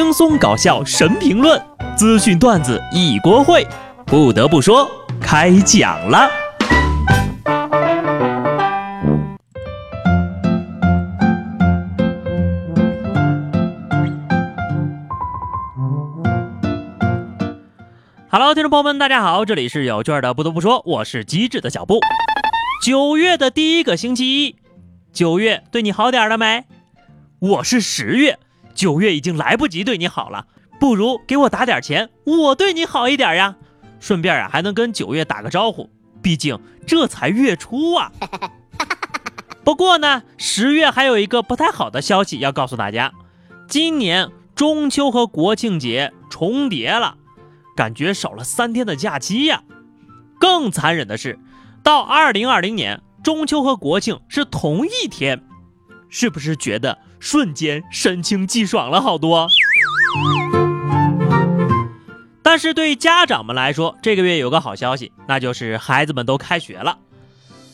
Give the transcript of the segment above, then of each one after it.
轻松搞笑神评论，资讯段子一锅烩。不得不说，开讲了。Hello，听众朋友们，大家好，这里是有趣的。不得不说，我是机智的小布。九月的第一个星期一，九月对你好点了没？我是十月。九月已经来不及对你好了，不如给我打点钱，我对你好一点呀。顺便啊，还能跟九月打个招呼，毕竟这才月初啊。不过呢，十月还有一个不太好的消息要告诉大家，今年中秋和国庆节重叠了，感觉少了三天的假期呀。更残忍的是，到二零二零年，中秋和国庆是同一天，是不是觉得？瞬间神清气爽了好多，但是对家长们来说，这个月有个好消息，那就是孩子们都开学了。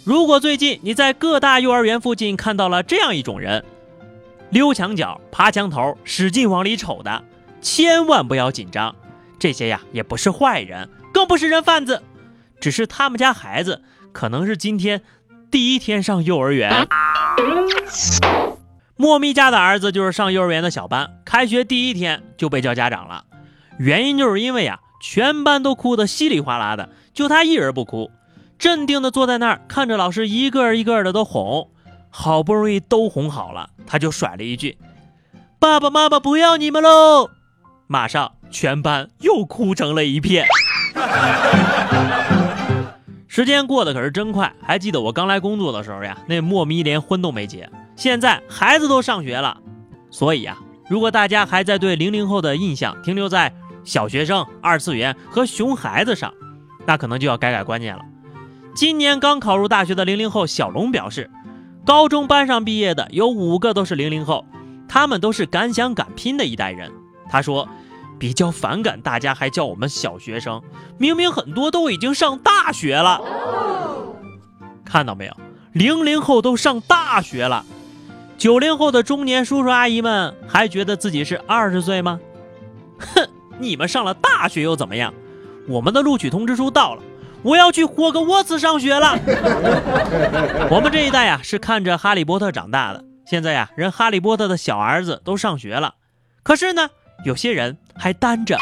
如果最近你在各大幼儿园附近看到了这样一种人，溜墙角、爬墙头、使劲往里瞅的，千万不要紧张，这些呀也不是坏人，更不是人贩子，只是他们家孩子可能是今天第一天上幼儿园。莫咪家的儿子就是上幼儿园的小班，开学第一天就被叫家长了。原因就是因为呀，全班都哭得稀里哗啦的，就他一人不哭，镇定的坐在那儿，看着老师一个一个的都哄。好不容易都哄好了，他就甩了一句：“爸爸妈妈不要你们喽！”马上全班又哭成了一片。时间过得可是真快，还记得我刚来工作的时候呀，那莫咪连婚都没结。现在孩子都上学了，所以啊，如果大家还在对零零后的印象停留在小学生、二次元和熊孩子上，那可能就要改改观念了。今年刚考入大学的零零后小龙表示，高中班上毕业的有五个都是零零后，他们都是敢想敢拼的一代人。他说，比较反感大家还叫我们小学生，明明很多都已经上大学了。看到没有，零零后都上大学了。九零后的中年叔叔阿姨们还觉得自己是二十岁吗？哼，你们上了大学又怎么样？我们的录取通知书到了，我要去霍格沃茨上学了。我们这一代呀是看着哈利波特长大的，现在呀人哈利波特的小儿子都上学了，可是呢有些人还单着。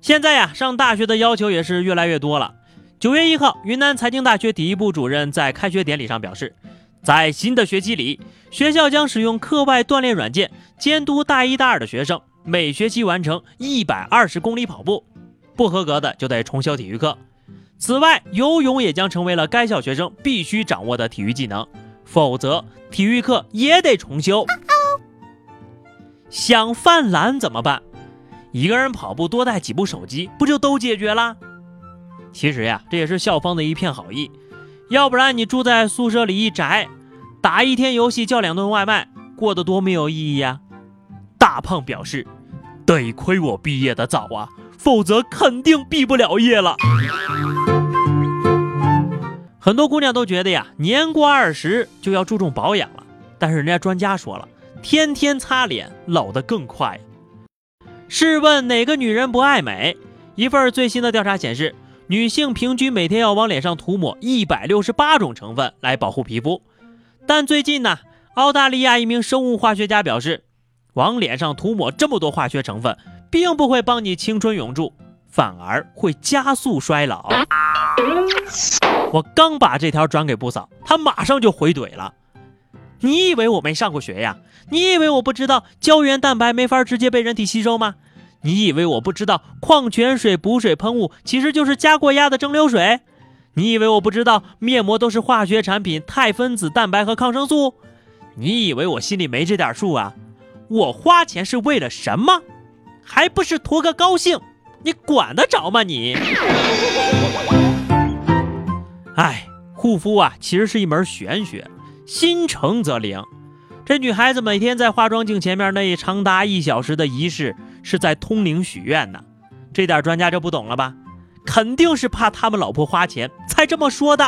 现在呀上大学的要求也是越来越多了。九月一号，云南财经大学体育部主任在开学典礼上表示，在新的学期里，学校将使用课外锻炼软件监督大一、大二的学生每学期完成一百二十公里跑步，不合格的就得重修体育课。此外，游泳也将成为了该校学生必须掌握的体育技能，否则体育课也得重修。想犯懒怎么办？一个人跑步多带几部手机，不就都解决了？其实呀，这也是校方的一片好意，要不然你住在宿舍里一宅，打一天游戏叫两顿外卖，过得多没有意义呀！大胖表示，得亏我毕业的早啊，否则肯定毕不了业了。很多姑娘都觉得呀，年过二十就要注重保养了，但是人家专家说了，天天擦脸老得更快。试问哪个女人不爱美？一份最新的调查显示。女性平均每天要往脸上涂抹一百六十八种成分来保护皮肤，但最近呢，澳大利亚一名生物化学家表示，往脸上涂抹这么多化学成分，并不会帮你青春永驻，反而会加速衰老。我刚把这条转给布嫂，她马上就回怼了：“你以为我没上过学呀？你以为我不知道胶原蛋白没法直接被人体吸收吗？”你以为我不知道矿泉水补水喷雾其实就是加过压的蒸馏水？你以为我不知道面膜都是化学产品、肽分子蛋白和抗生素？你以为我心里没这点数啊？我花钱是为了什么？还不是图个高兴？你管得着吗你？哎，护肤啊，其实是一门玄学，心诚则灵。这女孩子每天在化妆镜前面那长达一小时的仪式。是在通灵许愿呢，这点专家就不懂了吧？肯定是怕他们老婆花钱才这么说的。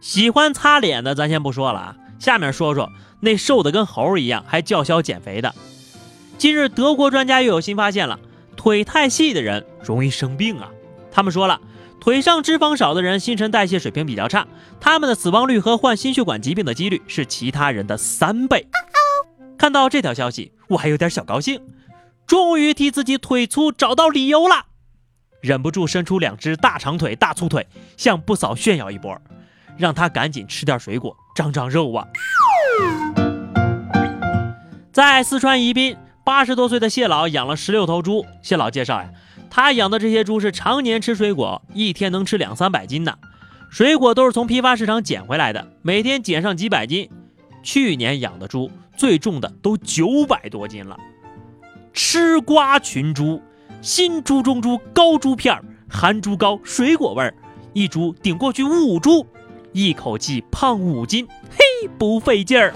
喜欢擦脸的咱先不说了啊，下面说说那瘦的跟猴一样还叫嚣减肥的。近日，德国专家又有新发现了，腿太细的人容易生病啊。他们说了，腿上脂肪少的人新陈代谢水平比较差，他们的死亡率和患心血管疾病的几率是其他人的三倍。看到这条消息，我还有点小高兴，终于替自己腿粗找到理由了，忍不住伸出两只大长腿、大粗腿，向不嫂炫耀一波。让他赶紧吃点水果，长长肉啊！在四川宜宾，八十多岁的谢老养了十六头猪。谢老介绍呀，他养的这些猪是常年吃水果，一天能吃两三百斤呢。水果都是从批发市场捡回来的，每天捡上几百斤。去年养的猪最重的都九百多斤了。吃瓜群猪，新猪中猪高猪片儿含猪膏，水果味儿，一猪顶过去五猪。一口气胖五斤，嘿，不费劲儿。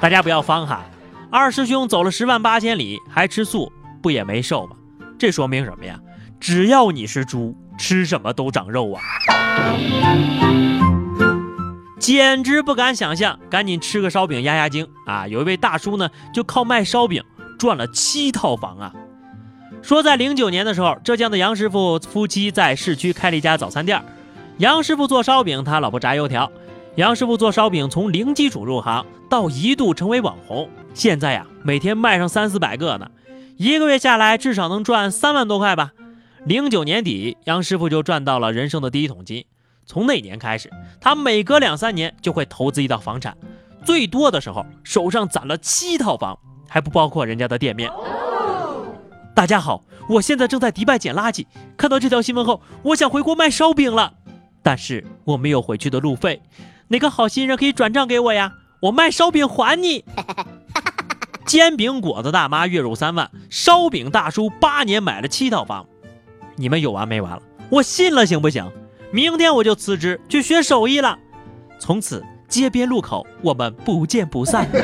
大家不要慌哈，二师兄走了十万八千里还吃素，不也没瘦吗？这说明什么呀？只要你是猪，吃什么都长肉啊！简直不敢想象，赶紧吃个烧饼压压惊啊！有一位大叔呢，就靠卖烧饼赚了七套房啊。说在零九年的时候，浙江的杨师傅夫妻在市区开了一家早餐店。杨师傅做烧饼，他老婆炸油条。杨师傅做烧饼从零基础入行，到一度成为网红，现在呀，每天卖上三四百个呢，一个月下来至少能赚三万多块吧。零九年底，杨师傅就赚到了人生的第一桶金。从那年开始，他每隔两三年就会投资一套房产，最多的时候手上攒了七套房，还不包括人家的店面。大家好，我现在正在迪拜捡垃圾，看到这条新闻后，我想回国卖烧饼了。但是我没有回去的路费，哪个好心人可以转账给我呀？我卖烧饼还你。煎饼果子大妈月入三万，烧饼大叔八年买了七套房，你们有完没完了？我信了行不行？明天我就辞职去学手艺了，从此街边路口我们不见不散。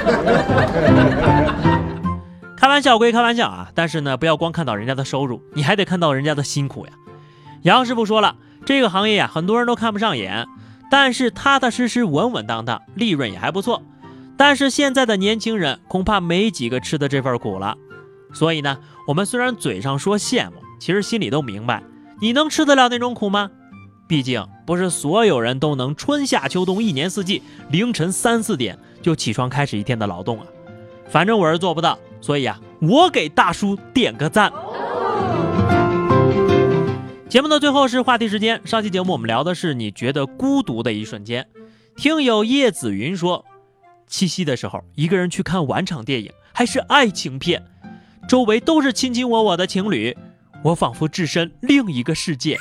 开玩笑归开玩笑啊，但是呢，不要光看到人家的收入，你还得看到人家的辛苦呀。杨师傅说了。这个行业呀，很多人都看不上眼，但是踏踏实实、稳稳当当，利润也还不错。但是现在的年轻人恐怕没几个吃的这份苦了。所以呢，我们虽然嘴上说羡慕，其实心里都明白，你能吃得了那种苦吗？毕竟不是所有人都能春夏秋冬一年四季凌晨三四点就起床开始一天的劳动啊。反正我是做不到，所以啊，我给大叔点个赞。节目的最后是话题时间。上期节目我们聊的是你觉得孤独的一瞬间。听友叶子云说，七夕的时候一个人去看晚场电影，还是爱情片，周围都是卿卿我我的情侣，我仿佛置身另一个世界。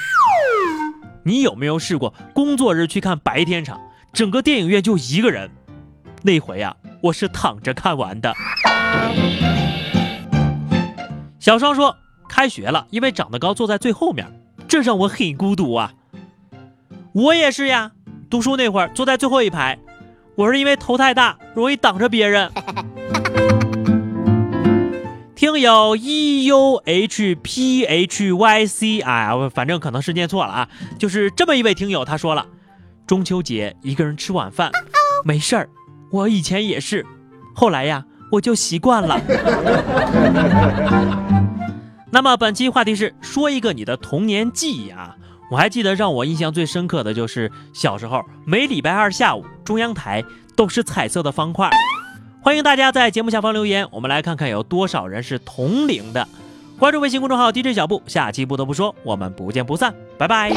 你有没有试过工作日去看白天场，整个电影院就一个人？那回啊，我是躺着看完的。小双说，开学了，因为长得高，坐在最后面。这让我很孤独啊！我也是呀，读书那会儿坐在最后一排，我是因为头太大，容易挡着别人。听友 e u h p h y c 啊，反正可能是念错了啊，就是这么一位听友，他说了，中秋节一个人吃晚饭，没事儿，我以前也是，后来呀，我就习惯了。那么本期话题是说一个你的童年记忆啊！我还记得让我印象最深刻的就是小时候每礼拜二下午中央台都是彩色的方块。欢迎大家在节目下方留言，我们来看看有多少人是同龄的。关注微信公众号 DJ 小布，下期不得不说，我们不见不散，拜拜。